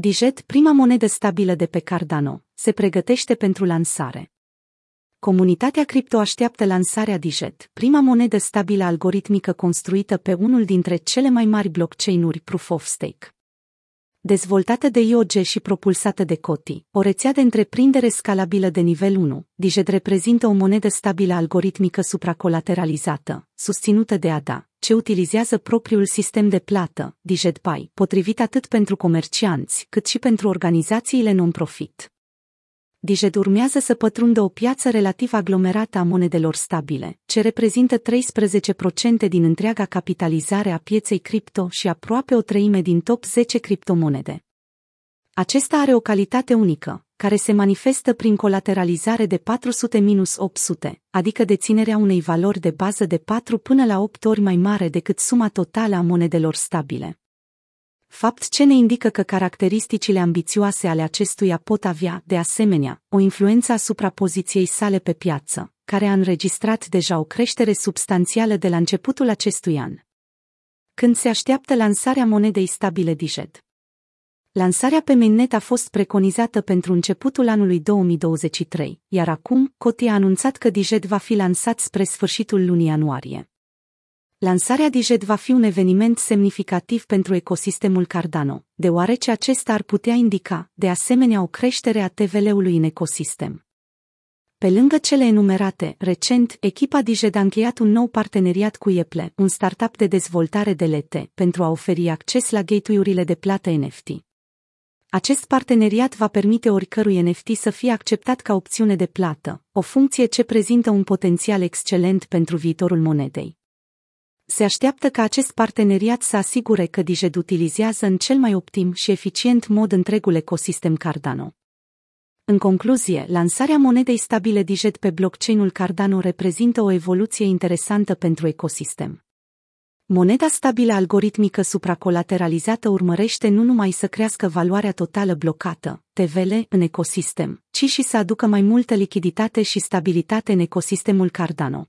Dijet, prima monedă stabilă de pe Cardano, se pregătește pentru lansare. Comunitatea cripto așteaptă lansarea Dijet, prima monedă stabilă algoritmică construită pe unul dintre cele mai mari blockchain-uri Proof of Stake. Dezvoltată de IOG și propulsată de Coti, o rețea de întreprindere scalabilă de nivel 1, Dijet reprezintă o monedă stabilă algoritmică supracolateralizată, susținută de ADA, ce utilizează propriul sistem de plată, DigetPay, potrivit atât pentru comercianți, cât și pentru organizațiile non-profit. Diged urmează să pătrundă o piață relativ aglomerată a monedelor stabile, ce reprezintă 13% din întreaga capitalizare a pieței cripto și aproape o treime din top 10 criptomonede. Acesta are o calitate unică, care se manifestă prin colateralizare de 400-800, adică deținerea unei valori de bază de 4 până la 8 ori mai mare decât suma totală a monedelor stabile. Fapt ce ne indică că caracteristicile ambițioase ale acestuia pot avea, de asemenea, o influență asupra poziției sale pe piață, care a înregistrat deja o creștere substanțială de la începutul acestui an. Când se așteaptă lansarea monedei stabile Diged. Lansarea pe mainnet a fost preconizată pentru începutul anului 2023, iar acum, Coti a anunțat că Diged va fi lansat spre sfârșitul lunii ianuarie. Lansarea Diged va fi un eveniment semnificativ pentru ecosistemul Cardano, deoarece acesta ar putea indica, de asemenea, o creștere a TVL-ului în ecosistem. Pe lângă cele enumerate, recent, echipa Diged a încheiat un nou parteneriat cu Yeple, un startup de dezvoltare de lete, pentru a oferi acces la gateway-urile de plată NFT. Acest parteneriat va permite oricărui NFT să fie acceptat ca opțiune de plată, o funcție ce prezintă un potențial excelent pentru viitorul monedei. Se așteaptă ca acest parteneriat să asigure că Diged utilizează în cel mai optim și eficient mod întregul ecosistem Cardano. În concluzie, lansarea monedei stabile Diged pe blockchain-ul Cardano reprezintă o evoluție interesantă pentru ecosistem. Moneda stabilă algoritmică supracolateralizată urmărește nu numai să crească valoarea totală blocată, TVL, în ecosistem, ci și să aducă mai multă lichiditate și stabilitate în ecosistemul Cardano.